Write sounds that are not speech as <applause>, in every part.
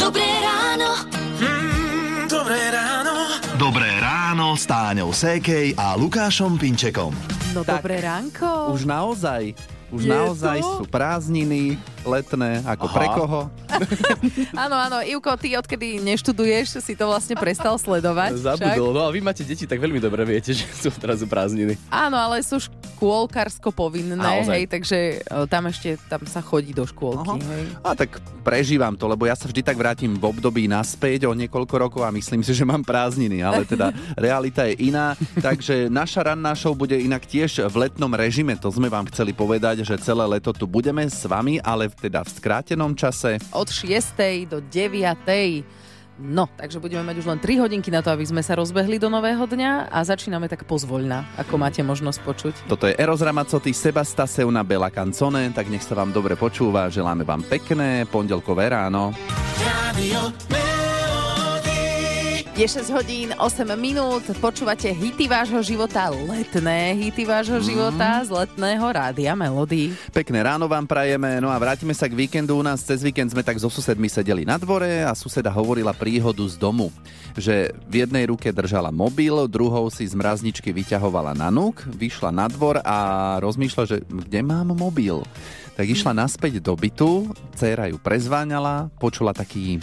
Dobré ráno. Mm, dobré ráno. Dobré ráno s Táňou Sékej a Lukášom Pinčekom. No Tak, dobré ránko. Už naozaj, už Je naozaj to? sú prázdniny letné, ako Aha. pre koho? <laughs> Áno, áno, Ivko, ty odkedy neštuduješ, si to vlastne prestal sledovať. Zabudol, no a vy máte deti, tak veľmi dobre viete, <laughs> že sú teraz prázdniny. Však? Áno, ale sú škôlkarsko povinné, hej, takže e, tam ešte, tam sa chodí do škôlky, Aha. hej. A tak prežívam to, lebo ja sa vždy tak vrátim v období naspäť o niekoľko rokov a myslím si, že mám prázdniny, ale teda <laughs> realita je iná. Takže naša ranná show bude inak tiež v letnom režime, to sme vám chceli povedať, že celé leto tu budeme s vami, ale teda v skrátenom čase. Od 6. do 9. No, takže budeme mať už len 3 hodinky na to, aby sme sa rozbehli do nového dňa a začíname tak pozvoľna, ako máte možnosť počuť. Toto je Eros Ramazzotti, Sebastaseuna Bella Canzone, tak nech sa vám dobre počúva, želáme vám pekné pondelkové ráno. Radio Je 6 hodín, 8 minút, počúvate hity vášho života, letné hity vášho života z letného rádia Melody. Pekné ráno vám prajeme, no a vrátime sa k víkendu. U nás cez víkend sme tak so susedmi sedeli na dvore a suseda hovorila príhodu z domu. Že v jednej ruke držala mobil, druhou si z mrazničky vyťahovala nanúk, vyšla na dvor a rozmýšľa, že kde mám mobil. Tak išla naspäť do bytu, dcéra ju prezváňala, počula taký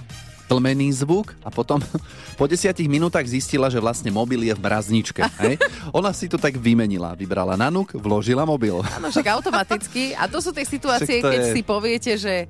tlmený zvuk a potom <laughs> po desiatich minútach zistila, že vlastne mobil je v mrazničke. Hej? Ona si to tak vymenila. Vybrala nanúk, vložila mobil. Áno, však automaticky. A to sú tie situácie, keď je- si poviete, že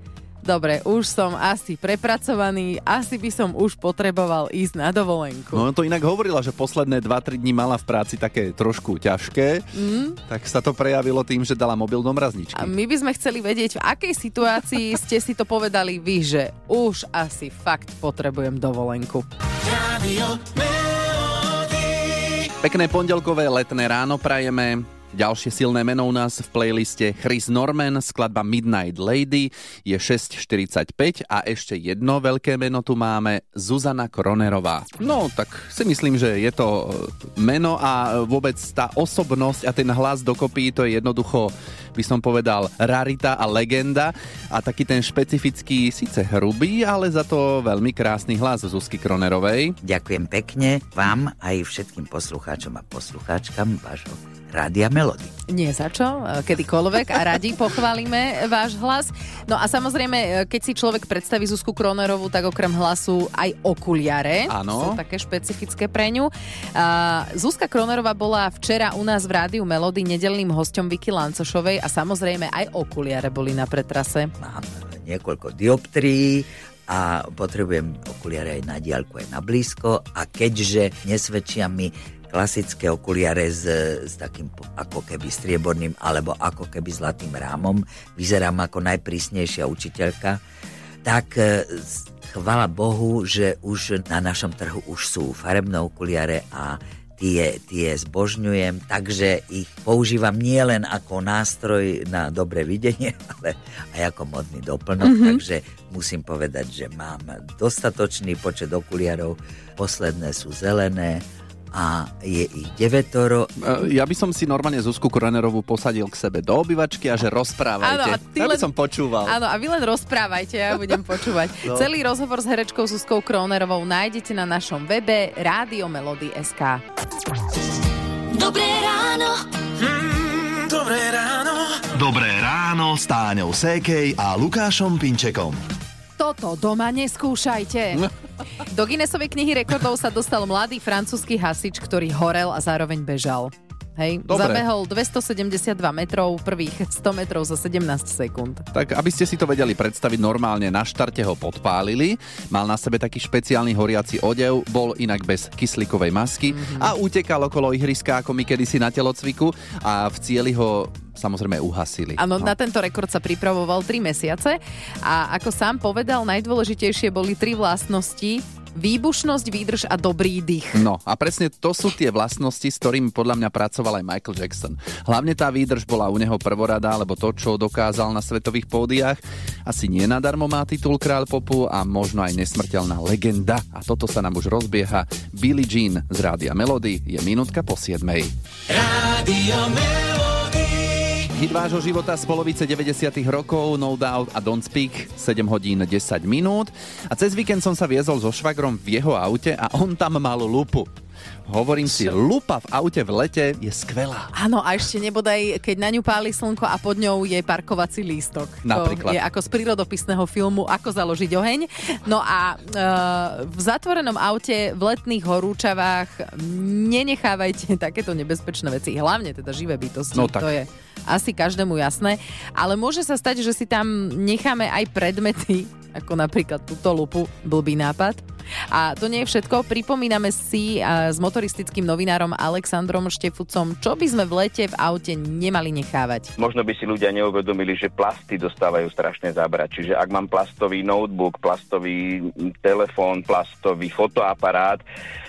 dobre, už som asi prepracovaný, asi by som už potreboval ísť na dovolenku. No to inak hovorila, že posledné 2-3 dní mala v práci také trošku ťažké, mm. tak sa to prejavilo tým, že dala mobil do mrazničky. A my by sme chceli vedieť, v akej situácii ste si to povedali vy, že už asi fakt potrebujem dovolenku. Radio Pekné pondelkové letné ráno prajeme. Ďalšie silné meno u nás v playliste Chris Norman, skladba Midnight Lady je 6.45 a ešte jedno veľké meno tu máme, Zuzana Kronerová. No, tak si myslím, že je to e, meno a vôbec tá osobnosť a ten hlas dokopy, to je jednoducho, by som povedal, rarita a legenda a taký ten špecifický, síce hrubý, ale za to veľmi krásny hlas Zuzky Kronerovej. Ďakujem pekne vám aj všetkým poslucháčom a poslucháčkam vášho Rádia Melody. Nie za čo, kedykoľvek a radi pochválime váš hlas. No a samozrejme, keď si človek predstaví Zuzku Kronerovú, tak okrem hlasu aj okuliare. Áno. Sú také špecifické pre ňu. A Zuzka Kronerová bola včera u nás v Rádiu Melody nedelným hostom Vicky Lancošovej a samozrejme aj okuliare boli na pretrase. Mám niekoľko dioptrií a potrebujem okuliare aj na diaľku, aj na blízko a keďže nesvedčia mi klasické okuliare s, s takým ako keby strieborným alebo ako keby zlatým rámom, vyzerám ako najprísnejšia učiteľka, tak e, chvala Bohu, že už na našom trhu už sú farebné okuliare a tie, tie zbožňujem, takže ich používam nielen ako nástroj na dobré videnie, <laughs> ale aj ako modný doplnok, mm-hmm. takže musím povedať, že mám dostatočný počet okuliarov, posledné sú zelené a je ich devetoro. E, Ja by som si normálne Zuzku Kronerovú posadil k sebe do obývačky a že rozprávajte. Áno, a ty ja by len- som počúval. Áno, a vy len rozprávajte, ja budem <laughs> počúvať. No. Celý rozhovor s herečkou Zuzkou Kronerovou nájdete na našom webe Rádio Melody.sk. Dobré ráno. mm, Dobré ráno. Dobré ráno s Táňou Sékej a Lukášom Pinčekom. Toto doma neskúšajte. Do Guinnessovej knihy rekordov sa dostal mladý francúzsky hasič, ktorý horel a zároveň bežal. Hej, Dobre. zabehol 272 metrov, prvých 100 metrov za 17 sekúnd. Tak aby ste si to vedeli predstaviť normálne, na štarte ho podpálili, mal na sebe taký špeciálny horiaci odev, bol inak bez kyslíkovej masky mm-hmm. a utekal okolo ihriska ako my kedysi na telocviku a v cieli ho samozrejme uhasili. Áno, na tento rekord sa pripravoval 3 mesiace a ako sám povedal, najdôležitejšie boli tri vlastnosti výbušnosť, výdrž a dobrý dých. No a presne to sú tie vlastnosti, s ktorými podľa mňa pracoval aj Michael Jackson. Hlavne tá výdrž bola u neho prvorada, lebo to, čo dokázal na svetových pódiách, asi nie nadarmo má titul kráľ popu a možno aj nesmrteľná legenda. A toto sa nám už rozbieha. Billie Jean z Rádia Melody je minútka po 7. Radio Melody. Hit vášho života z polovice 90 rokov, No Doubt a Don't Speak, 7 hodín 10 minút. A cez víkend som sa viezol so švagrom v jeho aute a on tam mal lupu. Hovorím si, lupa v aute v lete je skvelá. Áno, a ešte nebodaj, keď na ňu páli slnko a pod ňou je parkovací lístok. Napríklad. To je ako z prírodopisného filmu Ako založiť oheň. No a e, v zatvorenom aute v letných horúčavách nenechávajte <laughs> takéto nebezpečné veci. Hlavne teda živé bytosti. No tak. To je asi každému jasné. Ale môže sa stať, že si tam necháme aj predmety, <laughs> ako napríklad túto lupu, blbý nápad. A to nie je všetko. Pripomíname si s motoristickým novinárom Alexandrom Štefucom, čo by sme v lete v aute nemali nechávať. Možno by si ľudia neuvedomili, že plasty dostávajú strašne zábrať. Čiže ak mám plastový notebook, plastový telefón, plastový fotoaparát,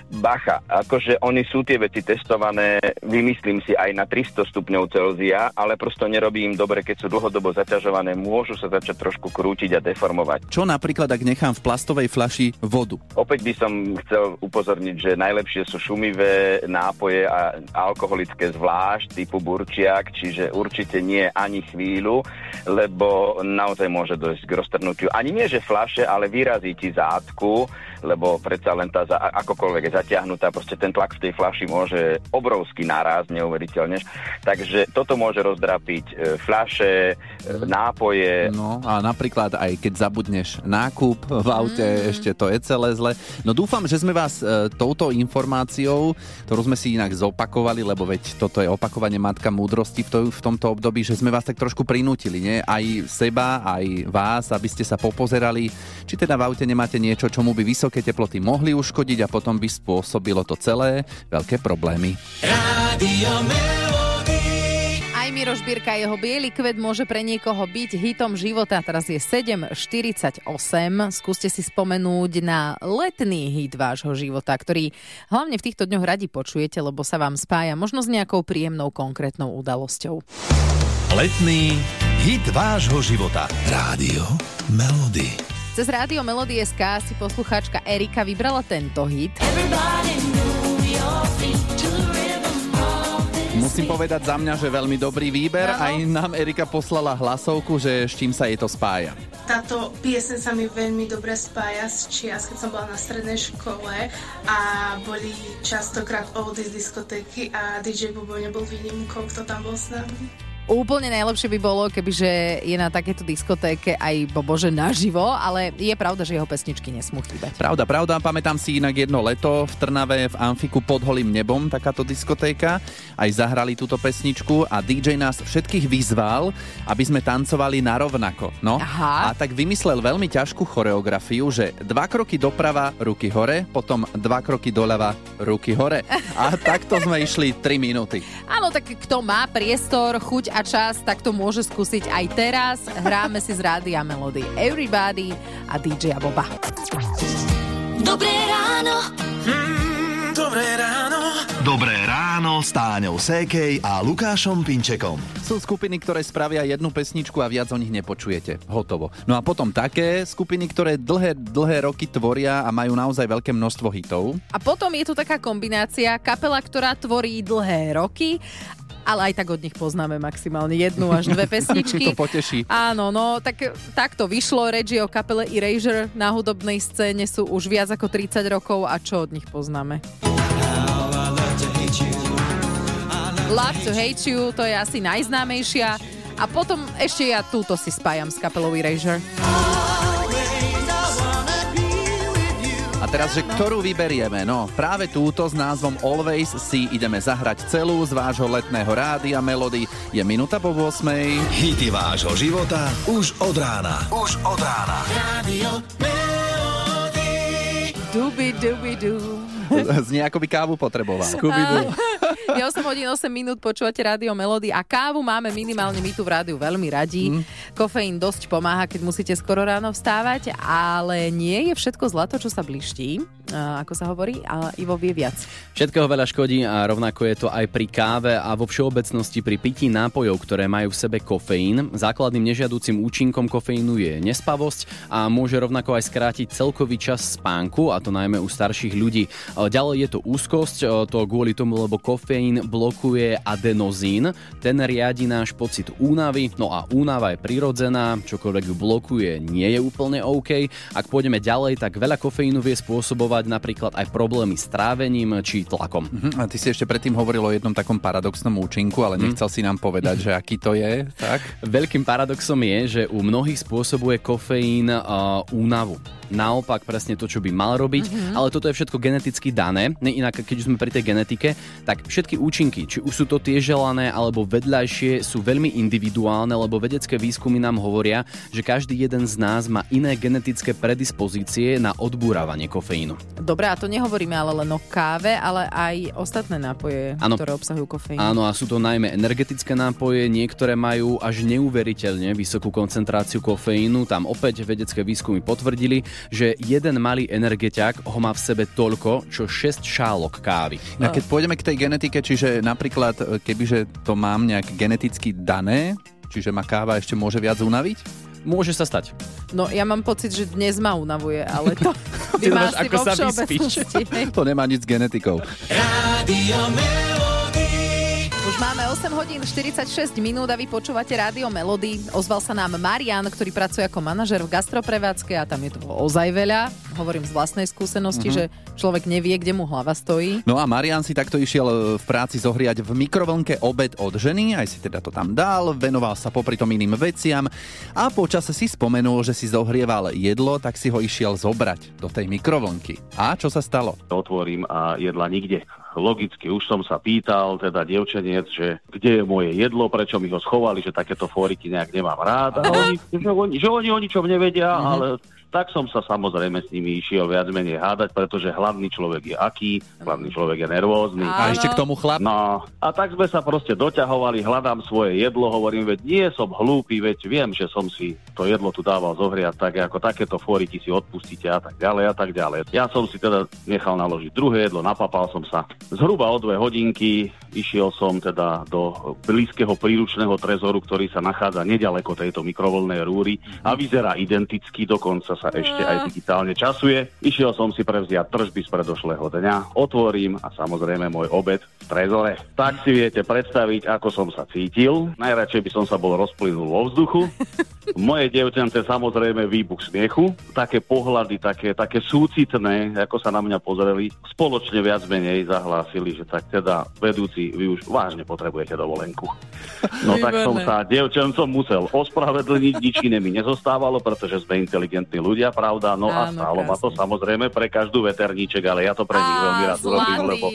bacha, akože oni sú tie veci testované, vymyslím si aj na 300 stupňov Celzia, ale prosto nerobí im dobre, keď sú dlhodobo zaťažované, môžu sa začať trošku krútiť a deformovať. Čo napríklad, ak nechám v plastovej flaši vodu? Opäť by som chcel upozorniť, že najlepšie sú šumivé nápoje a alkoholické zvlášť typu burčiak, čiže určite nie ani chvíľu, lebo naozaj môže dojsť k roztrhnutiu. Ani nie, že flaše, ale vyrazí ti zátku, lebo predsa len tá za, akokoľvek je zatiahnutá, proste ten tlak v tej flaši môže obrovský naraz, neuveriteľne. Takže toto môže rozdrapiť e, fľaše, e, nápoje. No a napríklad aj keď zabudneš nákup v aute, mm. ešte to je celé zle. No dúfam, že sme vás e, touto informáciou, ktorú sme si inak zopakovali, lebo veď toto je opakovanie matka múdrosti v, to, v tomto období, že sme vás tak trošku prinútili, nie? Aj seba, aj vás, aby ste sa popozerali, či teda v aute nemáte niečo, čomu by vysoké teploty mohli uškodiť a potom by spôsobilo to celé veľké problémy. Rádio Melody. Aj Miro Žbírka, jeho biely kvet môže pre niekoho byť hitom života. Teraz je 7.48. Skúste si spomenúť na letný hit vášho života, ktorý hlavne v týchto dňoch radi počujete, lebo sa vám spája možno s nejakou príjemnou konkrétnou udalosťou. Letný hit vášho života. Rádio Melody. Cez rádio Melody SK si poslucháčka Erika vybrala tento hit. Musím povedať za mňa, že veľmi dobrý výber. Áno. Aj nám Erika poslala hlasovku, že s čím sa jej to spája. Táto piesen sa mi veľmi dobre spája z čias, keď som bola na strednej škole a boli častokrát oldies diskotéky a DJ Bubo nebol výnimkou, kto tam bol s nami. Úplne najlepšie by bolo, kebyže je na takéto diskotéke aj Bobože naživo, ale je pravda, že jeho pesničky nesmú chýbať. Pravda, pravda, pamätám si inak jedno leto v Trnave v Amfiku pod holým nebom, takáto diskotéka. Aj zahrali túto pesničku a DJ nás všetkých vyzval, aby sme tancovali narovnako. No, Aha. a tak vymyslel veľmi ťažkú choreografiu, že dva kroky doprava, ruky hore, potom dva kroky doľava, ruky hore. A takto sme išli 3 minúty. Áno, tak kto má priestor, chuť a čas, tak to môže skúsiť aj teraz. Hráme si z rádia Melody Everybody a DJ Boba. Dobré ráno. Mm, dobré ráno. Dobré ráno s Táňou Sékej a Lukášom Pinčekom. Sú skupiny, ktoré spravia jednu pesničku a viac o nich nepočujete. Hotovo. No a potom také skupiny, ktoré dlhé, dlhé roky tvoria a majú naozaj veľké množstvo hitov. A potom je tu taká kombinácia, kapela, ktorá tvorí dlhé roky, ale aj tak od nich poznáme maximálne jednu až dve <laughs> pesničky. To poteší. Áno, no tak takto vyšlo. Reči o kapele Erasure na hudobnej scéne sú už viac ako 30 rokov a čo od nich poznáme? Love to Hate You, to je asi najznámejšia. A potom ešte ja túto si spájam s kapelou Erasure. Teraz, že ktorú vyberieme? No, práve túto s názvom Always si ideme zahrať celú z vášho letného rádia Melody. Je minúta po 8. Hity vášho života už od rána. Už od rána. Rádio Melody. Dubi, dubi, du. Znie ako by kávu potreboval. Áno. Je 8 hodín 8 minút, počúvate rádio Melody a kávu máme minimálne my tu v rádiu veľmi radi. Mm. Kofeín dosť pomáha, keď musíte skoro ráno vstávať, ale nie je všetko zlato, čo sa bliští. Ako sa hovorí, a Ivo vie viac. Všetkého veľa škodí a rovnako je to aj pri káve a vo všeobecnosti pri pití nápojov, ktoré majú v sebe kofeín. Základným nežiaducim účinkom kofeínu je nespavosť a môže rovnako aj skrátiť celkový čas spánku, a to najmä u starších ľudí. Ďalej je to úzkosť, to kvôli tomu, lebo kofeín blokuje adenozín. Ten riadi náš pocit únavy, no a únava je prirodzená, čokoľvek ju blokuje, nie je úplne OK. Ak pôjdeme ďalej, tak veľa kofeínu vie spôsobovať napríklad aj problémy s trávením či tlakom. Mhm, A ty si ešte predtým hovoril o jednom takom paradoxnom účinku, ale nechcel si nám povedať, že aký to je, tak? Veľkým paradoxom je, že u mnohých spôsobuje kofeín uh, únavu. Naopak presne to, čo by mal robiť, mm-hmm. ale toto je všetko geneticky dané. Inak, keď už sme pri tej genetike, tak všetky účinky, či už sú to tie želané alebo vedľajšie, sú veľmi individuálne, lebo vedecké výskumy nám hovoria, že každý jeden z nás má iné genetické predispozície na odbúravanie kofeínu. Dobre, a to nehovoríme ale len o káve, ale aj ostatné nápoje, Áno. ktoré obsahujú kofeín. Áno, a sú to najmä energetické nápoje, niektoré majú až neuveriteľne vysokú koncentráciu kofeínu. Tam opäť vedecké výskumy potvrdili, že jeden malý energetiak ho má v sebe toľko, čo 6 šálok kávy. A keď pôjdeme k tej genetike, čiže napríklad, e, kebyže to mám nejak geneticky dané, čiže ma káva ešte môže viac unaviť? Môže sa stať. No ja mám pocit, že dnes ma unavuje, ale to <laughs> Ty asi ako sa vyspíš. To nemá nič s genetikou. Rádio. Už máme 8 hodín 46 minút a vy počúvate Rádio Melody. Ozval sa nám Marian, ktorý pracuje ako manažer v gastroprevádzke a tam je to ozaj veľa. Hovorím z vlastnej skúsenosti, Mhm. mm-hmm. že človek nevie, kde mu hlava stojí. No a Marian si takto išiel e, v práci zohriať v mikrovlnke obed od ženy, aj si teda to tam dal, venoval sa popri tom iným veciam a počase si spomenul, že si zohrieval jedlo, tak si ho išiel zobrať do tej mikrovlnky. A čo sa stalo? otvorím a jedla nikde. Logicky, už som sa pýtal, teda dievčeniec, že kde je moje jedlo, prečo mi ho schovali, že takéto fóriky nejak nemám rád. A <laughs> oni, že, oni, že oni o ničom nevedia, Mhm. ale tak som sa samozrejme s nimi išiel viac menej hádať, pretože hladný človek je aký, hladný človek je nervózny. A ešte k tomu chlap? No, a tak sme sa proste doťahovali, hľadám svoje jedlo, hovorím, veď nie som hlúpy, veď viem, že som si to jedlo tu dával zohriať, tak ako takéto fóriky si odpustíte a tak ďalej a tak ďalej. Ja som si teda nechal naložiť druhé jedlo, napapal som sa. Zhruba o dve hodinky išiel som teda do blízkeho príručného trezoru, ktorý sa nachádza nedaleko tejto mikrovolnej rúry a vyzerá identicky, dokonca sa ešte aj digitálne časuje. Išiel som si prevziať tržby z predošlého dňa, otvorím a samozrejme môj obed v trezore. Tak si viete predstaviť, ako som sa cítil. Najradšej by som sa bol rozplynul vo vzduchu. Moje dievčance samozrejme výbuch smiechu, také pohľady, také, také súcitné, ako sa na mňa pozreli, spoločne viac menej zahlásili, že tak teda vedúci, vy už vážne potrebujete dovolenku. No tak som Výborné. sa dievčancom musel ospravedlniť, nič iné mi nezostávalo, pretože sme inteligentní ľudia, pravda, no a Áno, stálo ma to krásne. samozrejme pre každú veterníček, ale ja to pre nich veľmi rád urobím, lebo,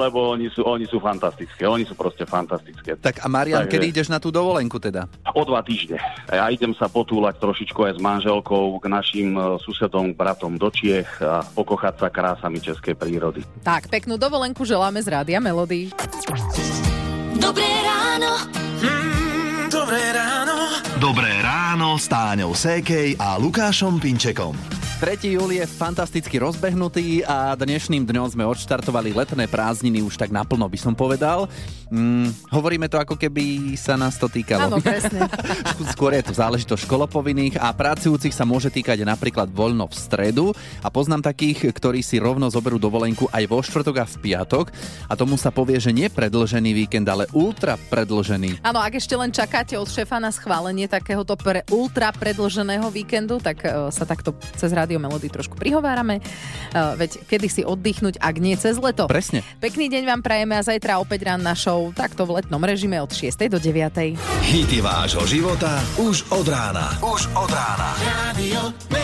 lebo oni, sú, oni sú fantastické, oni sú proste fantastické. Tak a Marian, Takže- kedy ideš na tú dovolenku teda? O dva týždne. Ja idem sa potúlať trošičku aj s manželkou k našim e, susedom, bratom do Čiech a pokochať sa krásami českej prírody. Tak, peknú dovolenku želáme z Rádia Melody. Dobré ráno. Mm, dobré ráno. Dobré ráno s Táňou Sékej a Lukášom Pinčekom. 3. júl je fantasticky rozbehnutý a dnešným dňom sme odštartovali letné prázdniny už tak naplno by som povedal. Mm, hovoríme to ako keby sa nás to týkalo. Áno, presne. <laughs> Skôr je to záležitosť školopovinných a pracujúcich sa môže týkať napríklad voľno v stredu a poznám takých, ktorí si rovno zoberú dovolenku aj vo štvrtok a v piatok a tomu sa povie, že nie predlžený víkend, ale ultra predlžený. Áno, ak ešte len čakáte od šéfa na schválenie takéhoto pre ultra predlženého víkendu, tak e, sa takto cez Rádio Melody trošku prihovárame. E, veď kedy si oddychnúť, ak nie cez leto. Presne. Pekný deň vám prajeme a zajtra opäť rán na show, takto v letnom režime od 6. do 9. Hity vášho života už od rána. Už od rána. Rádio Melody.